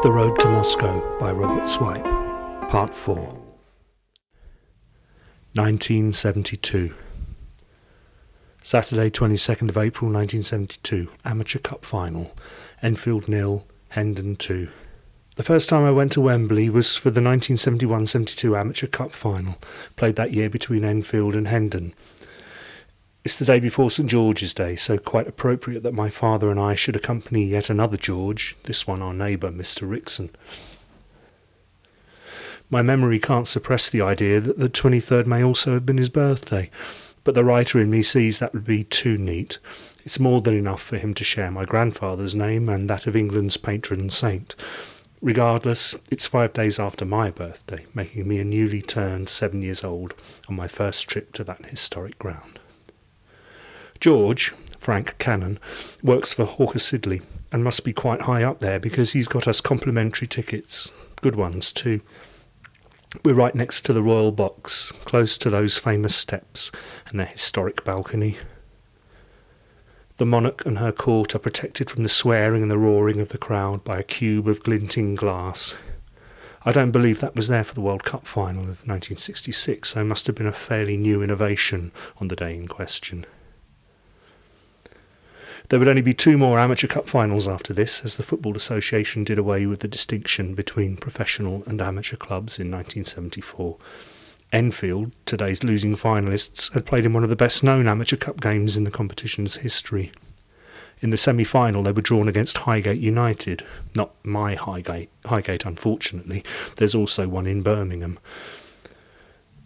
The Road to Moscow by Robert Swipe, Part 4. 1972. Saturday, 22nd of April 1972, Amateur Cup Final. Enfield nil, Hendon 2. The first time I went to Wembley was for the 1971-72 Amateur Cup Final, played that year between Enfield and Hendon. It's the day before St George's Day, so quite appropriate that my father and I should accompany yet another George, this one our neighbour, Mr Rickson. My memory can't suppress the idea that the 23rd may also have been his birthday, but the writer in me sees that would be too neat. It's more than enough for him to share my grandfather's name and that of England's patron saint. Regardless, it's five days after my birthday, making me a newly turned seven years old on my first trip to that historic ground. George, Frank Cannon, works for Hawker Siddeley and must be quite high up there because he's got us complimentary tickets. Good ones, too. We're right next to the royal box, close to those famous steps and their historic balcony. The monarch and her court are protected from the swearing and the roaring of the crowd by a cube of glinting glass. I don't believe that was there for the World Cup final of 1966, so it must have been a fairly new innovation on the day in question. There would only be two more Amateur Cup finals after this, as the Football Association did away with the distinction between professional and amateur clubs in 1974. Enfield, today's losing finalists, had played in one of the best known Amateur Cup games in the competition's history. In the semi final, they were drawn against Highgate United. Not my Highgate, Highgate, unfortunately. There's also one in Birmingham.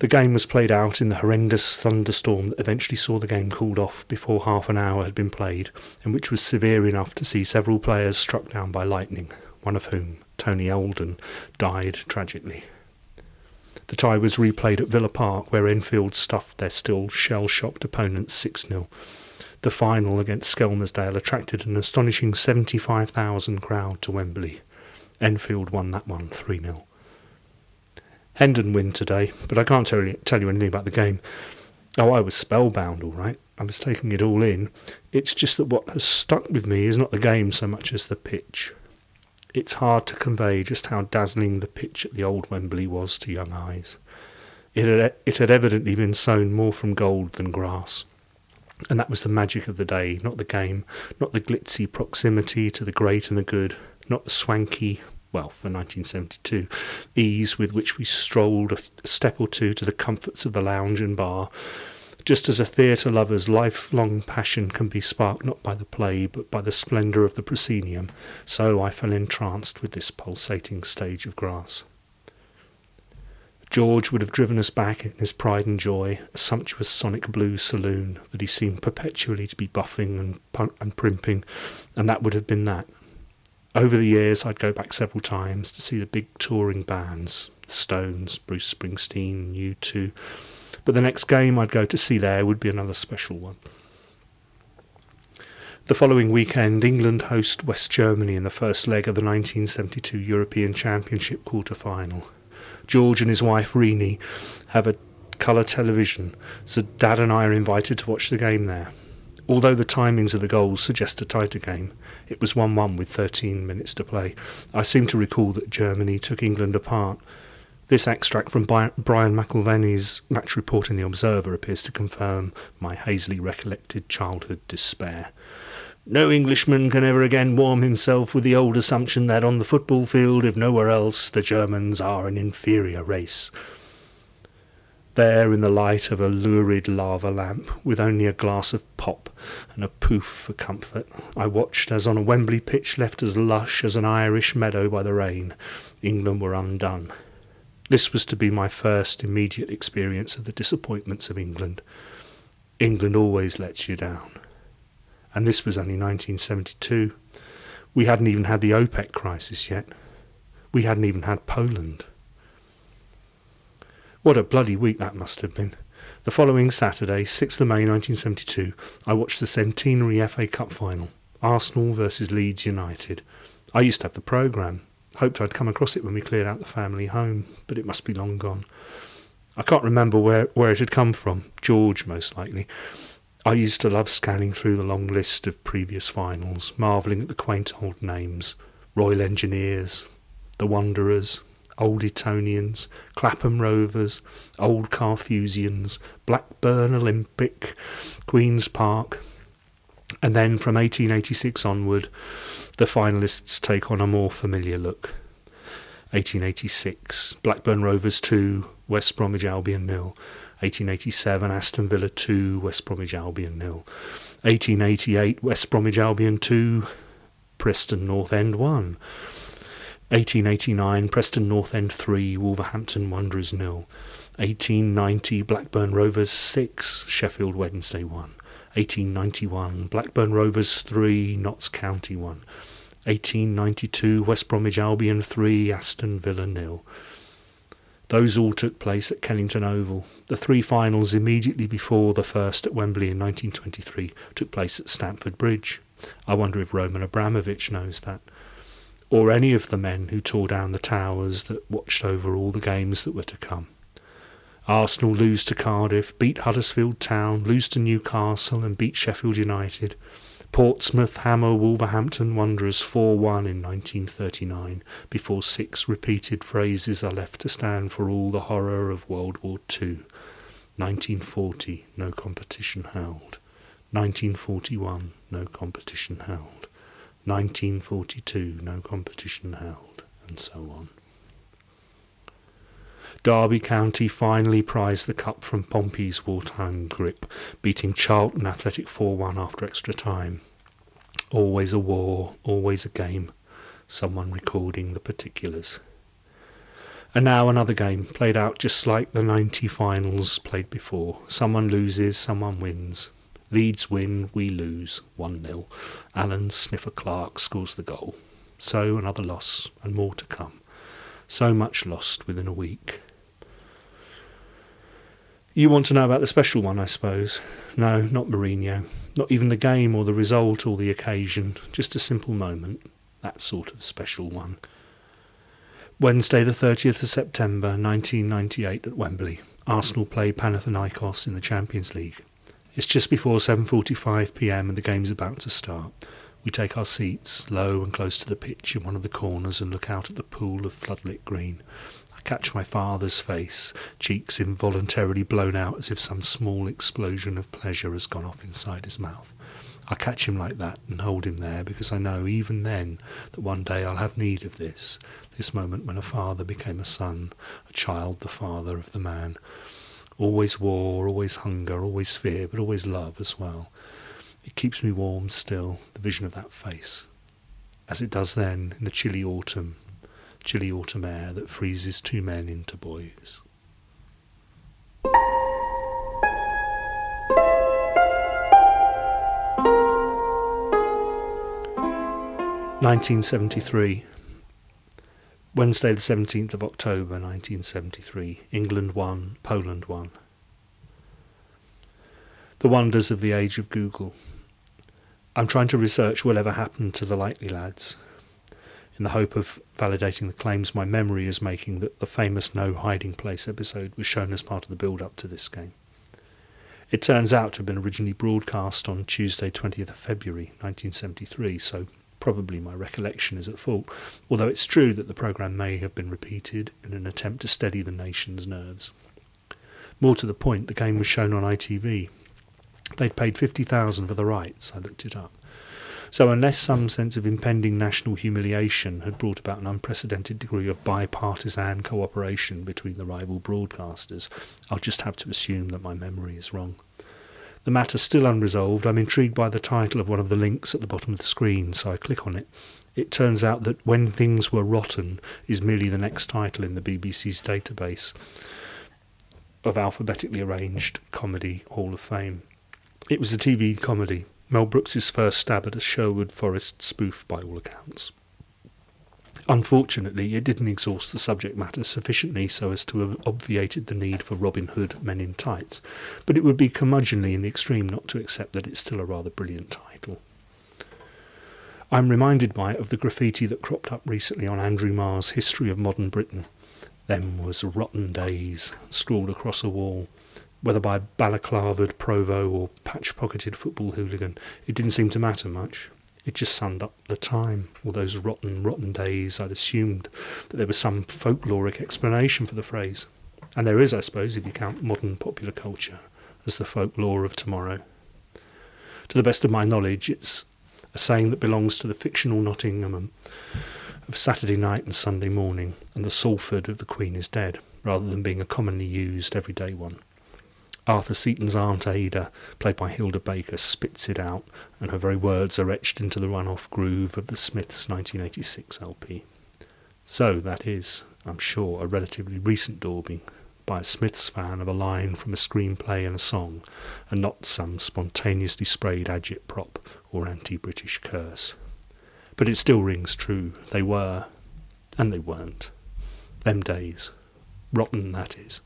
The game was played out in the horrendous thunderstorm that eventually saw the game called off before half an hour had been played, and which was severe enough to see several players struck down by lightning, one of whom, Tony Alden, died tragically. The tie was replayed at Villa Park, where Enfield stuffed their still shell-shocked opponents 6-0. The final against Skelmersdale attracted an astonishing 75,000 crowd to Wembley. Enfield won that one 3-0. Hendon win today, but I can't tell you, tell you anything about the game. Oh, I was spellbound, all right. I was taking it all in. It's just that what has stuck with me is not the game so much as the pitch. It's hard to convey just how dazzling the pitch at the old Wembley was to young eyes. It had, it had evidently been sown more from gold than grass. And that was the magic of the day, not the game, not the glitzy proximity to the great and the good, not the swanky, well, for 1972, ease with which we strolled a step or two to the comforts of the lounge and bar, just as a theatre lover's lifelong passion can be sparked not by the play but by the splendour of the proscenium, so I fell entranced with this pulsating stage of grass. George would have driven us back in his pride and joy, a sumptuous sonic blue saloon that he seemed perpetually to be buffing and, and primping, and that would have been that. Over the years, I'd go back several times to see the big touring bands Stones, Bruce Springsteen, U2. But the next game I'd go to see there would be another special one. The following weekend, England host West Germany in the first leg of the 1972 European Championship quarter final. George and his wife Renee have a colour television, so Dad and I are invited to watch the game there. Although the timings of the goals suggest a tighter game, it was 1 1 with 13 minutes to play. I seem to recall that Germany took England apart. This extract from Brian McIlvanney's match report in The Observer appears to confirm my hazily recollected childhood despair. No Englishman can ever again warm himself with the old assumption that on the football field, if nowhere else, the Germans are an inferior race. There, in the light of a lurid lava lamp, with only a glass of pop and a poof for comfort, I watched as on a Wembley pitch left as lush as an Irish meadow by the rain, England were undone. This was to be my first immediate experience of the disappointments of England. England always lets you down. And this was only 1972. We hadn't even had the OPEC crisis yet. We hadn't even had Poland. What a bloody week that must have been. The following Saturday, 6th of May 1972, I watched the centenary FA Cup final, Arsenal versus Leeds United. I used to have the programme. Hoped I'd come across it when we cleared out the family home, but it must be long gone. I can't remember where, where it had come from. George, most likely. I used to love scanning through the long list of previous finals, marvelling at the quaint old names Royal Engineers, the Wanderers, Old Etonians, Clapham Rovers, Old Carthusians, Blackburn Olympic, Queen's Park, and then from 1886 onward, the finalists take on a more familiar look. 1886, Blackburn Rovers 2, West Bromwich Albion nil. 1887, Aston Villa 2, West Bromwich Albion nil. 1888, West Bromwich Albion 2, Preston North End 1. 1889, Preston North End 3, Wolverhampton Wanderers nil. 1890, Blackburn Rovers 6, Sheffield Wednesday 1. 1891, Blackburn Rovers 3, Notts County 1. 1892, West Bromwich Albion 3, Aston Villa nil. Those all took place at Kennington Oval. The three finals immediately before the first at Wembley in 1923 took place at Stamford Bridge. I wonder if Roman Abramovich knows that. Or any of the men who tore down the towers that watched over all the games that were to come. Arsenal lose to Cardiff, beat Huddersfield Town, lose to Newcastle, and beat Sheffield United. Portsmouth hammer Wolverhampton Wanderers 4 1 in 1939, before six repeated phrases are left to stand for all the horror of World War II. 1940, no competition held. 1941, no competition held. 1942, no competition held, and so on. Derby County finally prized the cup from Pompey's wartime grip, beating Charlton Athletic 4 1 after extra time. Always a war, always a game. Someone recording the particulars. And now another game, played out just like the 90 finals played before. Someone loses, someone wins. Leeds win, we lose, 1 0. Alan Sniffer Clarke scores the goal. So another loss, and more to come. So much lost within a week. You want to know about the special one, I suppose. No, not Mourinho. Not even the game or the result or the occasion. Just a simple moment. That sort of special one. Wednesday, the 30th of September, 1998, at Wembley. Arsenal play Panathinaikos in the Champions League. It's just before 7:45 p.m. and the game's about to start. We take our seats, low and close to the pitch in one of the corners, and look out at the pool of floodlit green I catch my father's face, cheeks involuntarily blown out as if some small explosion of pleasure has gone off inside his mouth. I catch him like that and hold him there because I know even then that one day I'll have need of this, this moment when a father became a son, a child the father of the man. Always war, always hunger, always fear, but always love as well. It keeps me warm still, the vision of that face, as it does then in the chilly autumn chilly autumn air that freezes two men into boys. Nineteen seventy three. Wednesday the seventeenth of October nineteen seventy three. England won, Poland won. The wonders of the age of Google. I'm trying to research whatever happened to the likely lads in the hope of validating the claims my memory is making that the famous No Hiding Place episode was shown as part of the build up to this game. It turns out to have been originally broadcast on Tuesday, 20th of February 1973, so probably my recollection is at fault, although it's true that the programme may have been repeated in an attempt to steady the nation's nerves. More to the point, the game was shown on ITV. They'd paid 50,000 for the rights, I looked it up. So, unless some sense of impending national humiliation had brought about an unprecedented degree of bipartisan cooperation between the rival broadcasters, I'll just have to assume that my memory is wrong. The matter still unresolved, I'm intrigued by the title of one of the links at the bottom of the screen, so I click on it. It turns out that When Things Were Rotten is merely the next title in the BBC's database of alphabetically arranged comedy Hall of Fame. It was a TV comedy, Mel Brooks's first stab at a Sherwood Forest spoof by all accounts. Unfortunately, it didn't exhaust the subject matter sufficiently so as to have obviated the need for Robin Hood Men in Tights, but it would be curmudgeonly in the extreme not to accept that it's still a rather brilliant title. I'm reminded by it of the graffiti that cropped up recently on Andrew Marr's History of Modern Britain. Them was rotten days, scrawled across a wall whether by balaclavaed provo or patch pocketed football hooligan, it didn't seem to matter much. It just summed up the time, all those rotten, rotten days. I'd assumed that there was some folkloric explanation for the phrase. And there is, I suppose, if you count modern popular culture as the folklore of tomorrow. To the best of my knowledge, it's a saying that belongs to the fictional Nottingham of Saturday night and Sunday morning, and the Salford of the Queen is dead, rather than being a commonly used everyday one. Arthur Seaton's Aunt Ada, played by Hilda Baker, spits it out, and her very words are etched into the run-off groove of the Smiths' 1986 LP. So that is, I'm sure, a relatively recent daubing by a Smiths fan of a line from a screenplay and a song, and not some spontaneously sprayed agitprop or anti-British curse. But it still rings true. They were, and they weren't. Them days. Rotten, that is.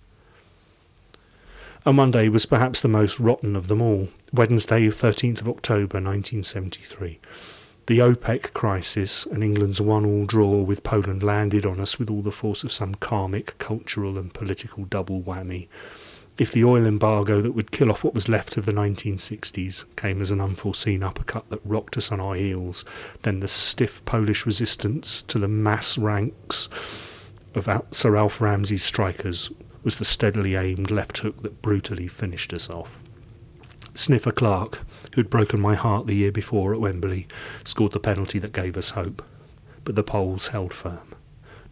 And Monday was perhaps the most rotten of them all. Wednesday, 13th of October, 1973. The OPEC crisis and England's one-all draw with Poland landed on us with all the force of some karmic, cultural and political double whammy. If the oil embargo that would kill off what was left of the 1960s came as an unforeseen uppercut that rocked us on our heels, then the stiff Polish resistance to the mass ranks of Sir Alf Ramsey's strikers was the steadily aimed left hook that brutally finished us off. Sniffer Clarke, who'd broken my heart the year before at Wembley, scored the penalty that gave us hope. But the Poles held firm.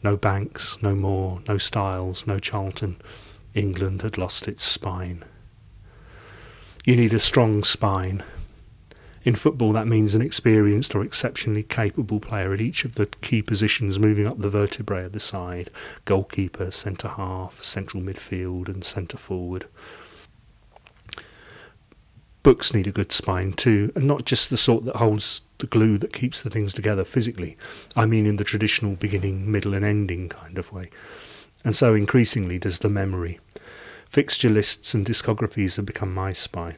No Banks, no Moore, no Stiles, no Charlton. England had lost its spine. You need a strong spine, in football, that means an experienced or exceptionally capable player at each of the key positions moving up the vertebrae of the side goalkeeper, centre half, central midfield, and centre forward. Books need a good spine too, and not just the sort that holds the glue that keeps the things together physically. I mean, in the traditional beginning, middle, and ending kind of way. And so increasingly does the memory. Fixture lists and discographies have become my spine.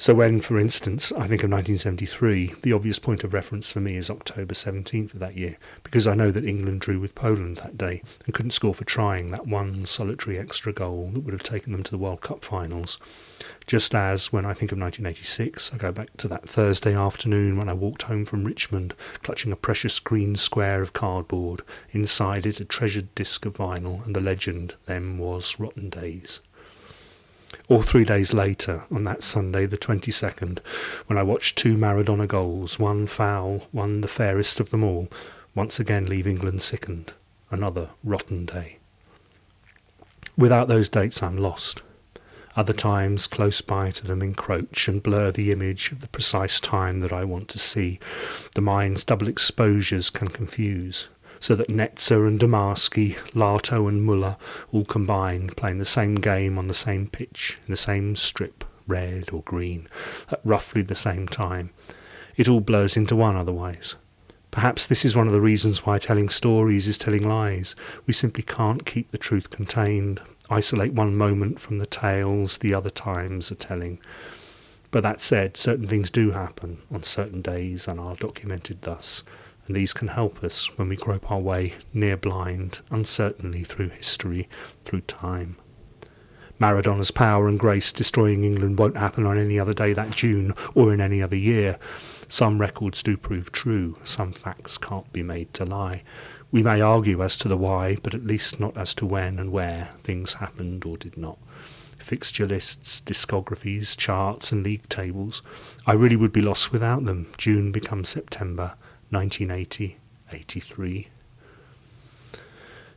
So when, for instance, I think of 1973, the obvious point of reference for me is October 17th of that year, because I know that England drew with Poland that day and couldn't score for trying that one solitary extra goal that would have taken them to the World Cup finals. Just as, when I think of 1986, I go back to that Thursday afternoon when I walked home from Richmond, clutching a precious green square of cardboard, inside it a treasured disc of vinyl, and the legend, them was Rotten Days or three days later, on that Sunday, the 22nd, when I watched two Maradona goals, one foul, one the fairest of them all, once again leave England sickened. Another rotten day. Without those dates, I'm lost. Other times, close by to them, encroach and blur the image of the precise time that I want to see. The mind's double exposures can confuse so that Netzer and Domarski, Lato and Muller all combine, playing the same game on the same pitch, in the same strip, red or green, at roughly the same time. It all blurs into one otherwise. Perhaps this is one of the reasons why telling stories is telling lies. We simply can't keep the truth contained, isolate one moment from the tales the other times are telling. But that said, certain things do happen on certain days and are documented thus and these can help us when we grope our way near blind, uncertainly through history, through time. Maradona's power and grace destroying England won't happen on any other day that June or in any other year. Some records do prove true, some facts can't be made to lie. We may argue as to the why, but at least not as to when and where things happened or did not. Fixture lists, discographies, charts, and league tables. I really would be lost without them. June becomes September, 1980 83.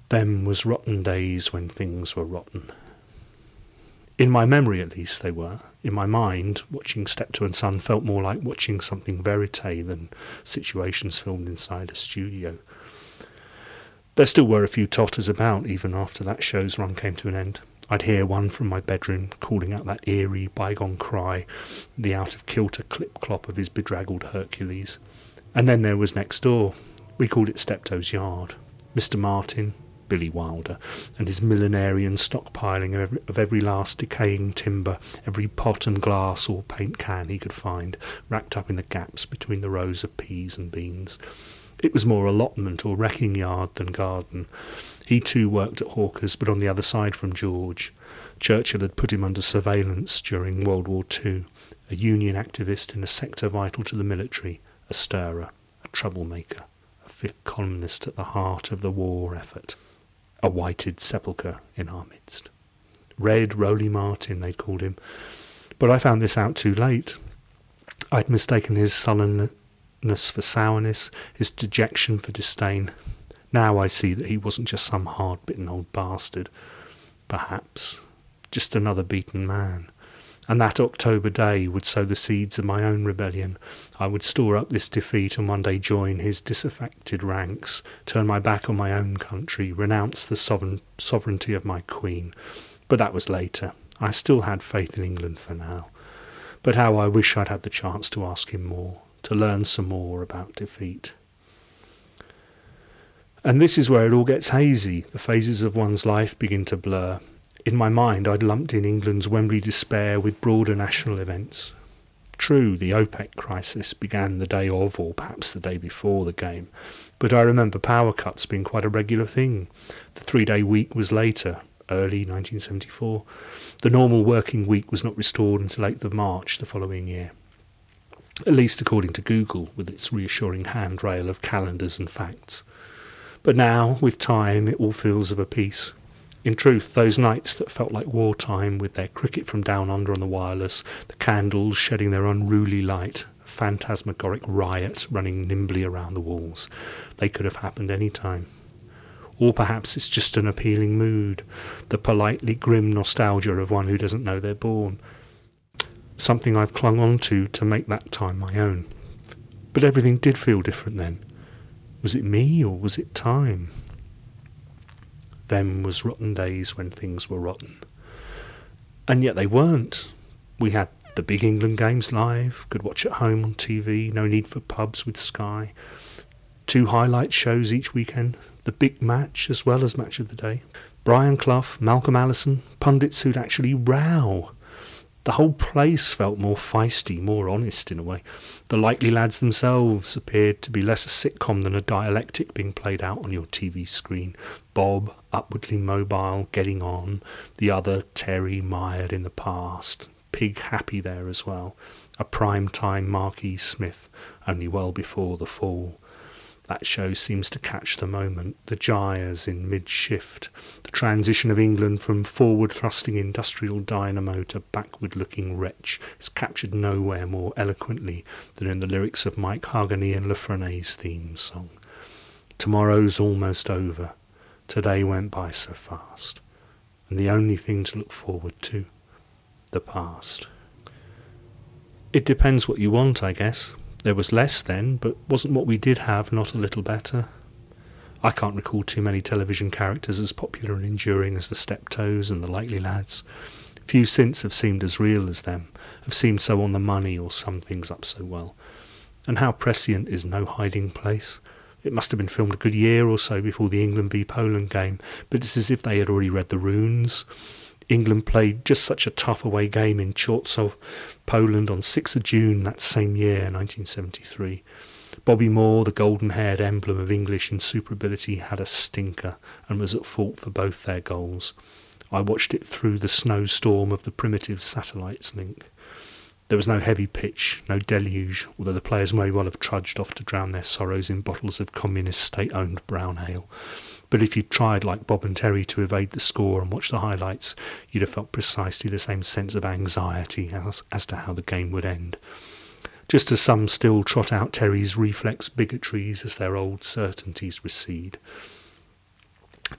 Them was rotten days when things were rotten. In my memory, at least, they were. In my mind, watching Steptoe and Son felt more like watching something verite than situations filmed inside a studio. There still were a few totters about even after that show's run came to an end. I'd hear one from my bedroom calling out that eerie, bygone cry, the out of kilter clip clop of his bedraggled Hercules. And then there was next door. We called it Steptoe's yard. Mr. Martin, Billy Wilder, and his millenarian stockpiling of every, of every last decaying timber, every pot and glass or paint can he could find, racked up in the gaps between the rows of peas and beans. It was more allotment or wrecking yard than garden. He too worked at Hawker's, but on the other side from George. Churchill had put him under surveillance during World War II, a Union activist in a sector vital to the military, a stirrer, a troublemaker, a fifth columnist at the heart of the war effort, a whited sepulchre in our midst. Red Roly Martin, they called him. But I found this out too late. I'd mistaken his sullenness for sourness, his dejection for disdain. Now I see that he wasn't just some hard-bitten old bastard. Perhaps just another beaten man. And that October day would sow the seeds of my own rebellion. I would store up this defeat and one day join his disaffected ranks, turn my back on my own country, renounce the sovereign sovereignty of my queen. But that was later. I still had faith in England for now. But how I wish I'd had the chance to ask him more, to learn some more about defeat. And this is where it all gets hazy. The phases of one's life begin to blur. In my mind, I'd lumped in England's Wembley despair with broader national events. True, the OPEC crisis began the day of, or perhaps the day before, the game, but I remember power cuts being quite a regular thing. The three day week was later, early 1974. The normal working week was not restored until 8th of March the following year. At least according to Google, with its reassuring handrail of calendars and facts. But now, with time, it all feels of a piece. In truth, those nights that felt like wartime, with their cricket from down under on the wireless, the candles shedding their unruly light, a phantasmagoric riot running nimbly around the walls, they could have happened any time. Or perhaps it's just an appealing mood, the politely grim nostalgia of one who doesn't know they're born. Something I've clung on to to make that time my own. But everything did feel different then. Was it me or was it time? Them was rotten days when things were rotten. And yet they weren't. We had the big England games live, could watch at home on TV, no need for pubs with Sky. Two highlight shows each weekend, the big match as well as match of the day. Brian Clough, Malcolm Allison, pundits who'd actually row. The whole place felt more feisty, more honest in a way. The likely lads themselves appeared to be less a sitcom than a dialectic being played out on your TV screen. Bob, upwardly mobile, getting on. The other, Terry, mired in the past. Pig happy there as well. A prime time Marquis Smith, only well before the fall. That show seems to catch the moment, the gyres in mid shift, the transition of England from forward thrusting industrial dynamo to backward looking wretch is captured nowhere more eloquently than in the lyrics of Mike Hargany and La Frenais's theme song. Tomorrow's almost over. Today went by so fast. And the only thing to look forward to, the past. It depends what you want, I guess. There was less then, but wasn't what we did have not a little better? I can't recall too many television characters as popular and enduring as the Steptoes and the Likely Lads. Few since have seemed as real as them, have seemed so on the money or summed things up so well. And how prescient is No Hiding Place? It must have been filmed a good year or so before the England v Poland game, but it's as if they had already read the runes. England played just such a tough away game in Chorzów, Poland on 6th of June that same year, 1973. Bobby Moore, the golden haired emblem of English insuperability, had a stinker and was at fault for both their goals. I watched it through the snowstorm of the primitive satellites link. There was no heavy pitch, no deluge, although the players may well have trudged off to drown their sorrows in bottles of communist state owned brown ale. But if you'd tried, like Bob and Terry, to evade the score and watch the highlights, you'd have felt precisely the same sense of anxiety as, as to how the game would end. Just as some still trot out Terry's reflex bigotries as their old certainties recede.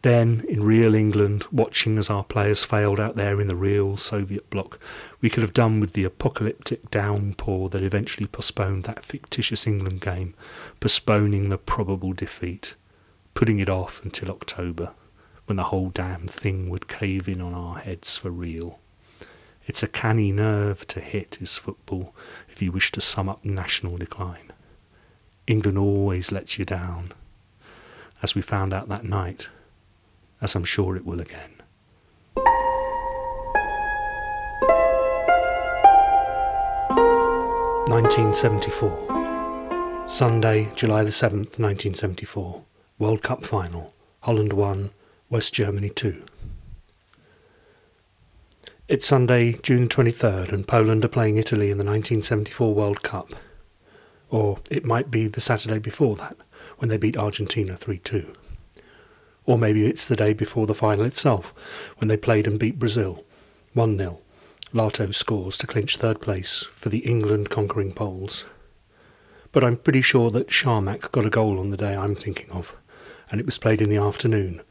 Then, in real England, watching as our players failed out there in the real Soviet bloc, we could have done with the apocalyptic downpour that eventually postponed that fictitious England game, postponing the probable defeat putting it off until October, when the whole damn thing would cave in on our heads for real. It's a canny nerve to hit, is football, if you wish to sum up national decline. England always lets you down, as we found out that night, as I'm sure it will again. Nineteen seventy four. Sunday, July the seventh, nineteen seventy four. World Cup final. Holland 1, West Germany 2. It's Sunday, June 23rd, and Poland are playing Italy in the 1974 World Cup. Or it might be the Saturday before that, when they beat Argentina 3 2. Or maybe it's the day before the final itself, when they played and beat Brazil 1 0. Lato scores to clinch third place for the England conquering Poles. But I'm pretty sure that Szarmach got a goal on the day I'm thinking of, and it was played in the afternoon,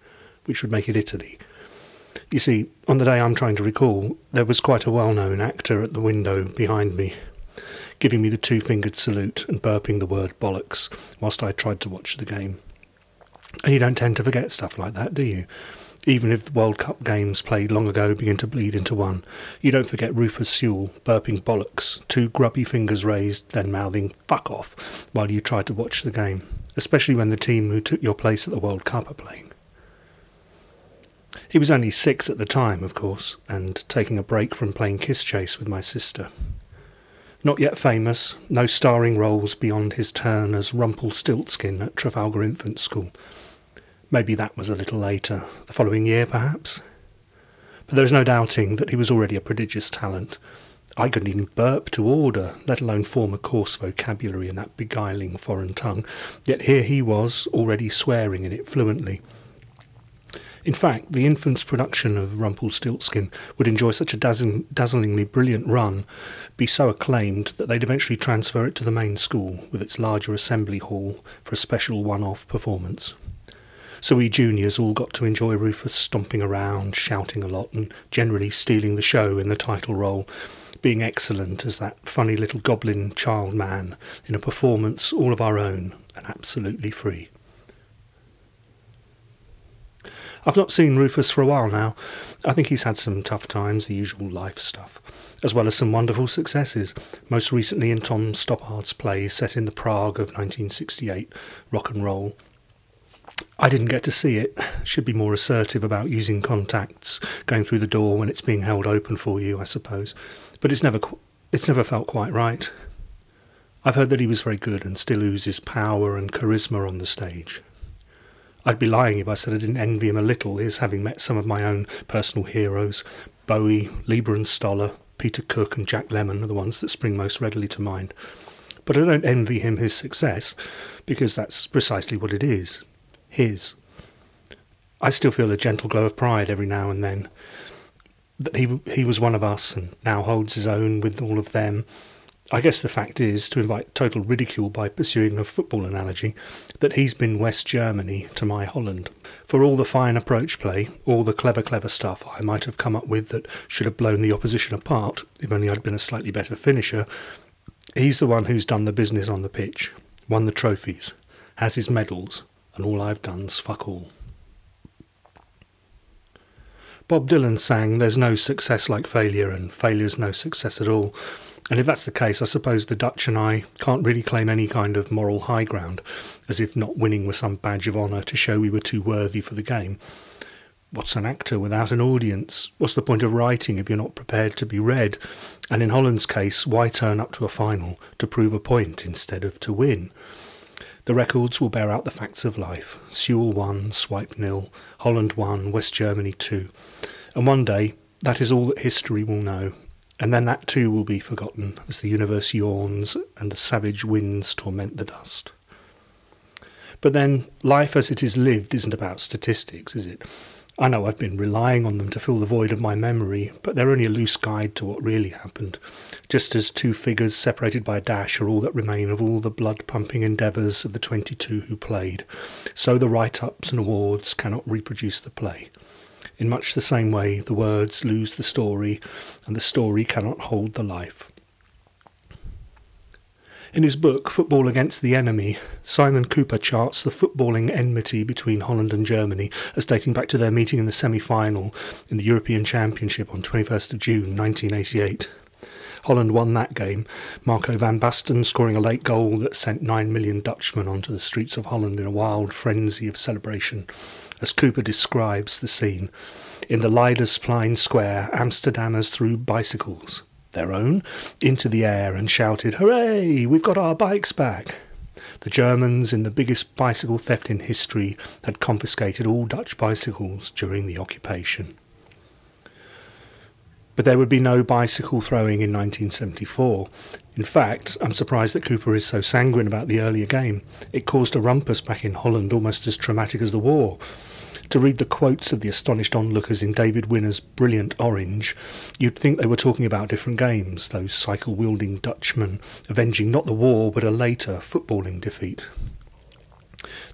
which would make it Italy. You see, on the day I'm trying to recall, there was quite a well known actor at the window behind me, giving me the two fingered salute and burping the word bollocks whilst I tried to watch the game. And you don't tend to forget stuff like that, do you? Even if the World Cup games played long ago begin to bleed into one, you don't forget Rufus Sewell burping bollocks, two grubby fingers raised, then mouthing fuck off while you try to watch the game, especially when the team who took your place at the World Cup are playing. He was only six at the time, of course, and taking a break from playing Kiss Chase with my sister. Not yet famous, no starring roles beyond his turn as Rumpelstiltskin at Trafalgar Infant School. Maybe that was a little later, the following year perhaps. But there is no doubting that he was already a prodigious talent. I couldn't even burp to order, let alone form a coarse vocabulary in that beguiling foreign tongue, yet here he was, already swearing in it fluently. In fact, the infant's production of Rumpelstiltskin would enjoy such a dazzling, dazzlingly brilliant run, be so acclaimed, that they'd eventually transfer it to the main school, with its larger assembly hall, for a special one off performance. So we juniors all got to enjoy Rufus stomping around, shouting a lot, and generally stealing the show in the title role, being excellent as that funny little goblin child man in a performance all of our own and absolutely free. I've not seen Rufus for a while now. I think he's had some tough times, the usual life stuff, as well as some wonderful successes, most recently in Tom Stoppard's play set in the Prague of 1968, Rock and Roll. I didn't get to see it. Should be more assertive about using contacts, going through the door when it's being held open for you, I suppose. But it's never, it's never felt quite right. I've heard that he was very good and still oozes power and charisma on the stage. I'd be lying if I said I didn't envy him a little, his having met some of my own personal heroes. Bowie, Leiber and Stoller, Peter Cook, and Jack Lemmon are the ones that spring most readily to mind. But I don't envy him his success, because that's precisely what it is his. I still feel a gentle glow of pride every now and then that he he was one of us and now holds his own with all of them I guess the fact is, to invite total ridicule by pursuing a football analogy, that he's been West Germany to my Holland. For all the fine approach play, all the clever, clever stuff I might have come up with that should have blown the opposition apart, if only I'd been a slightly better finisher, he's the one who's done the business on the pitch, won the trophies, has his medals, and all I've done's fuck all. Bob Dylan sang, There's no success like failure, and failure's no success at all. And if that's the case, I suppose the Dutch and I can't really claim any kind of moral high ground, as if not winning were some badge of honour to show we were too worthy for the game. What's an actor without an audience? What's the point of writing if you're not prepared to be read? And in Holland's case, why turn up to a final to prove a point instead of to win? The records will bear out the facts of life. Sewell won, Swipe nil, Holland won, West Germany two. And one day, that is all that history will know, and then that too will be forgotten as the universe yawns and the savage winds torment the dust. But then, life as it is lived isn't about statistics, is it? I know I've been relying on them to fill the void of my memory, but they're only a loose guide to what really happened. Just as two figures separated by a dash are all that remain of all the blood pumping endeavours of the twenty two who played, so the write ups and awards cannot reproduce the play. In much the same way, the words lose the story, and the story cannot hold the life. In his book, Football Against the Enemy, Simon Kuper charts the footballing enmity between Holland and Germany as dating back to their meeting in the semi final in the European Championship on 21st of June 1988. Holland won that game, Marco van Basten scoring a late goal that sent 9 million Dutchmen onto the streets of Holland in a wild frenzy of celebration as Kuper describes the scene. In the Leidseplein Square, Amsterdammers threw bicycles, their own, into the air and shouted, Hooray! We've got our bikes back! The Germans, in the biggest bicycle theft in history, had confiscated all Dutch bicycles during the occupation. But there would be no bicycle throwing in 1974. In fact, I'm surprised that Kuper is so sanguine about the earlier game. It caused a rumpus back in Holland almost as traumatic as the war. To read the quotes of the astonished onlookers in David Winner's brilliant Orange, you'd think they were talking about different games, those cycle wielding Dutchmen avenging not the war but a later footballing defeat.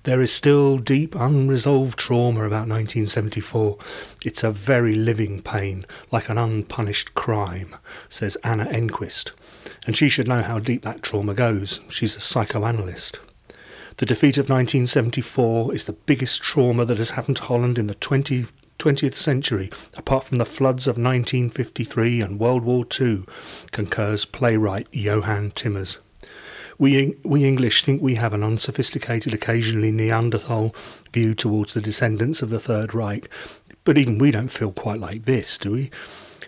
There is still deep unresolved trauma about 1974. It's a very living pain, like an unpunished crime, says Anna Enquist and she should know how deep that trauma goes. She's a psychoanalyst. The defeat of 1974 is the biggest trauma that has happened to Holland in the 20, 20th century, apart from the floods of 1953 and World War II, concurs playwright Johan Timmers. We, we English think we have an unsophisticated, occasionally Neanderthal view towards the descendants of the Third Reich, but even we don't feel quite like this, do we?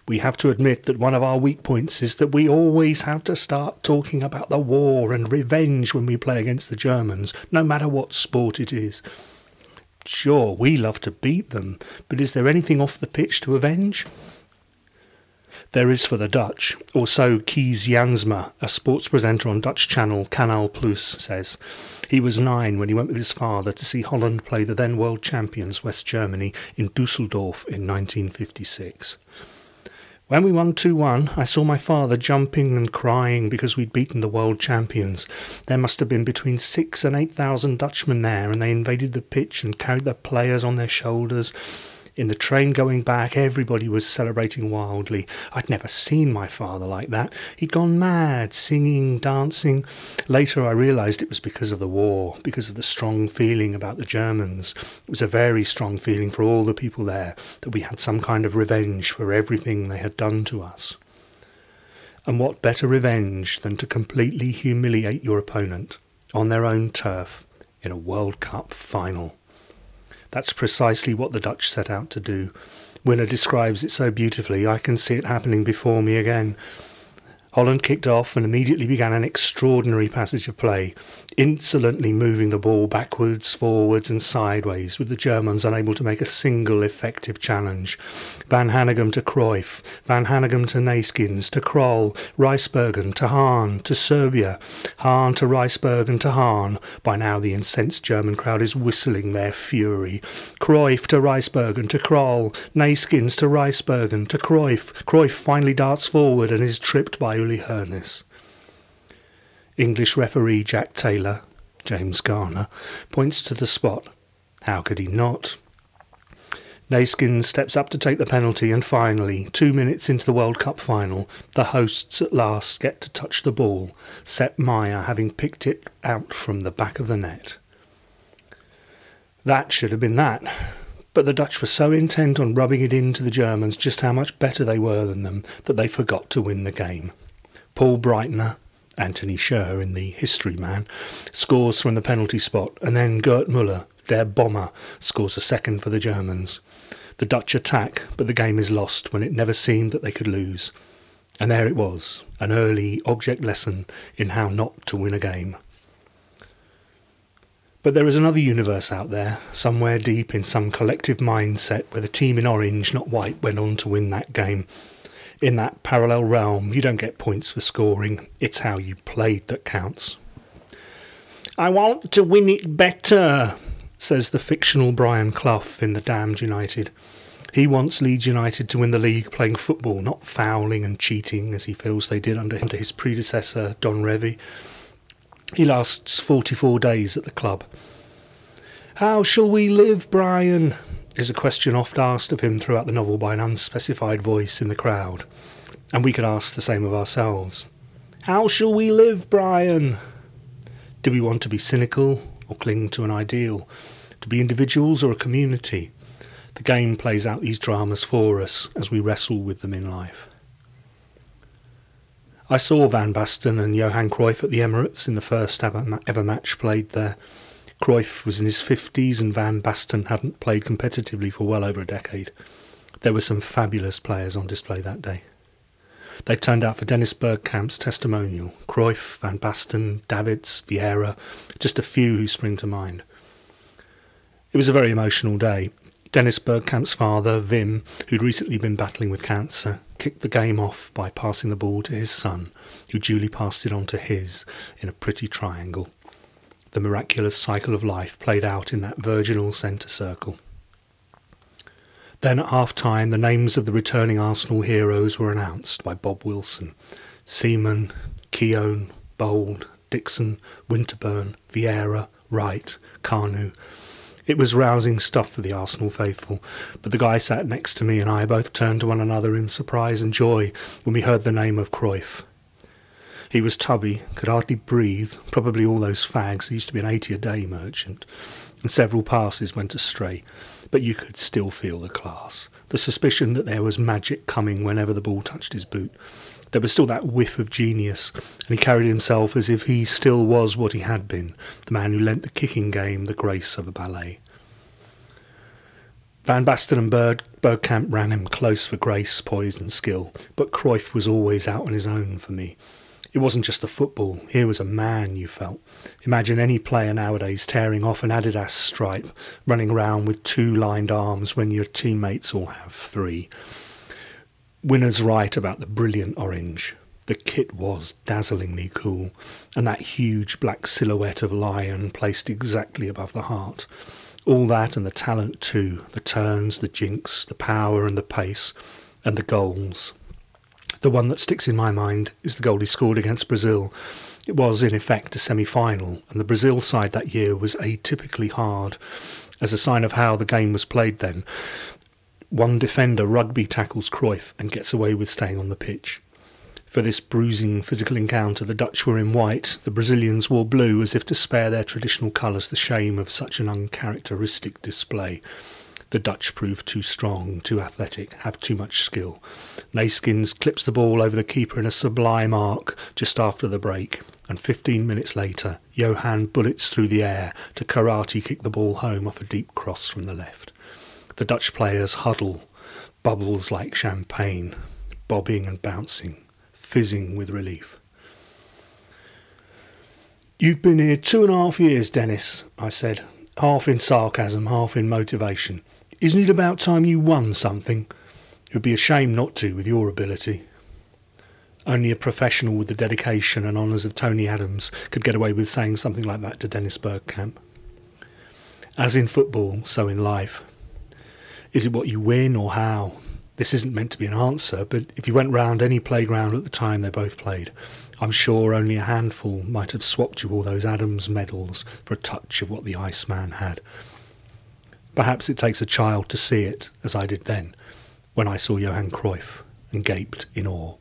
we have to admit that one of our weak points is that we always have to start talking about the war and revenge when we play against the Germans, no matter what sport it is. Sure, we love to beat them, but is there anything off the pitch to avenge? There is for the Dutch, or so Kees Jansma, a sports presenter on Dutch channel Canal Plus, says. He was nine when he went with his father to see Holland play the then world champions West Germany in Dusseldorf in 1956. When we won 2 1, I saw my father jumping and crying because we'd beaten the world champions. There must have been between six and eight thousand Dutchmen there, and they invaded the pitch and carried the players on their shoulders. In the train going back, everybody was celebrating wildly. I'd never seen my father like that. He'd gone mad, singing, dancing. Later, I realized it was because of the war, because of the strong feeling about the Germans. It was a very strong feeling for all the people there that we had some kind of revenge for everything they had done to us. And what better revenge than to completely humiliate your opponent on their own turf in a World Cup final? That's precisely what the Dutch set out to do. Winner describes it so beautifully, I can see it happening before me again. Holland kicked off and immediately began an extraordinary passage of play, insolently moving the ball backwards, forwards, and sideways, with the Germans unable to make a single effective challenge. Van Hanegem to Cruyff, Van Hanegem to Neeskens, to Krol, Rijsbergen to Haan, to Suurbier, Haan to Rijsbergen to Haan. By now the incensed German crowd is whistling their fury. Cruyff to Rijsbergen, to Krol, Neeskens to Rijsbergen, to Cruyff. Cruyff finally darts forward and is tripped by Uli Hoeneß. English referee Jack Taylor, James Garner, points to the spot. How could he not? Neeskens steps up to take the penalty, and finally, two minutes into the World Cup final, the hosts at last get to touch the ball, Sepp Maier having picked it out from the back of the net. That should have been that. But the Dutch were so intent on rubbing it into the Germans just how much better they were than them that they forgot to win the game. Paul Breitner, Anthony Sher in the History Man, scores from the penalty spot, and then Gerd Müller, their bomber, scores a second for the Germans. The Dutch attack, but the game is lost when it never seemed that they could lose. And there it was, an early object lesson in how not to win a game. But there is another universe out there, somewhere deep in some collective mindset where the team in orange, not white, went on to win that game in that parallel realm, you don't get points for scoring. It's how you played that counts. I want to win it better, says the fictional Brian Clough in The Damned United. He wants Leeds United to win the league playing football, not fouling and cheating as he feels they did under, his predecessor, Don Revie. He lasts 44 days at the club. How shall we live, Brian? Is a question oft asked of him throughout the novel by an unspecified voice in the crowd, and we could ask the same of ourselves. How shall we live, Brian? Do we want to be cynical or cling to an ideal? To be individuals or a community? The game plays out these dramas for us as we wrestle with them in life. I saw Van Basten and Johan Cruyff at the Emirates in the first ever, ever match played there. Cruyff was in his 50s and Van Basten hadn't played competitively for well over a decade. There were some fabulous players on display that day. They turned out for Dennis Bergkamp's testimonial. Cruyff, Van Basten, Davids, Vieira, just a few who spring to mind. It was a very emotional day. Dennis Bergkamp's father, Wim, who'd recently been battling with cancer, kicked the game off by passing the ball to his son, who duly passed it on to his in a pretty triangle. The miraculous cycle of life played out in that virginal centre circle. Then at half time, the names of the returning Arsenal heroes were announced by Bob Wilson Seaman, Keown, Bould, Dixon, Winterburn, Vieira, Wright, Kanu. It was rousing stuff for the Arsenal faithful, but the guy sat next to me and I both turned to one another in surprise and joy when we heard the name of Cruyff. He was tubby, could hardly breathe, probably all those fags. He used to be an 80 a day merchant, and several passes went astray but you could still feel the class. The suspicion that there was magic coming whenever the ball touched his boot. There was still that whiff of genius, and he carried himself as if he still was what he had been, the man who lent the kicking game the grace of a ballet. Van Basten and Berg, Bergkamp ran him close for grace, poise, and skill, but Cruyff was always out on his own for me. It wasn't just the football, here was a man, you felt. Imagine any player nowadays tearing off an Adidas stripe, running around with two lined arms when your teammates all have three. Winner's right about the brilliant orange. The kit was dazzlingly cool, and that huge black silhouette of lion placed exactly above the heart. All that and the talent too, the turns, the jinks, the power and the pace, and the goals. The one that sticks in my mind is the goal he scored against Brazil. It was, in effect, a semi final, and the Brazil side that year was atypically hard. As a sign of how the game was played then, one defender rugby tackles Cruyff and gets away with staying on the pitch. For this bruising physical encounter, the Dutch were in white, the Brazilians wore blue, as if to spare their traditional colours the shame of such an uncharacteristic display. The Dutch prove too strong, too athletic, have too much skill. Neeskens clips the ball over the keeper in a sublime arc just after the break, and 15 minutes later, Johan bullets through the air to karate kick the ball home off a deep cross from the left. The Dutch players huddle, bubbles like champagne, bobbing and bouncing, fizzing with relief. You've been here two and a half years, Dennis, I said, half in sarcasm, half in motivation. Isn't it about time you won something? It would be a shame not to, with your ability. Only a professional with the dedication and honours of Tony Adams could get away with saying something like that to Dennis Bergkamp. As in football, so in life. Is it what you win or how? This isn't meant to be an answer, but if you went round any playground at the time they both played, I'm sure only a handful might have swapped you all those Adams medals for a touch of what the Iceman had. Perhaps it takes a child to see it, as I did then, when I saw Johan Cruyff and gaped in awe.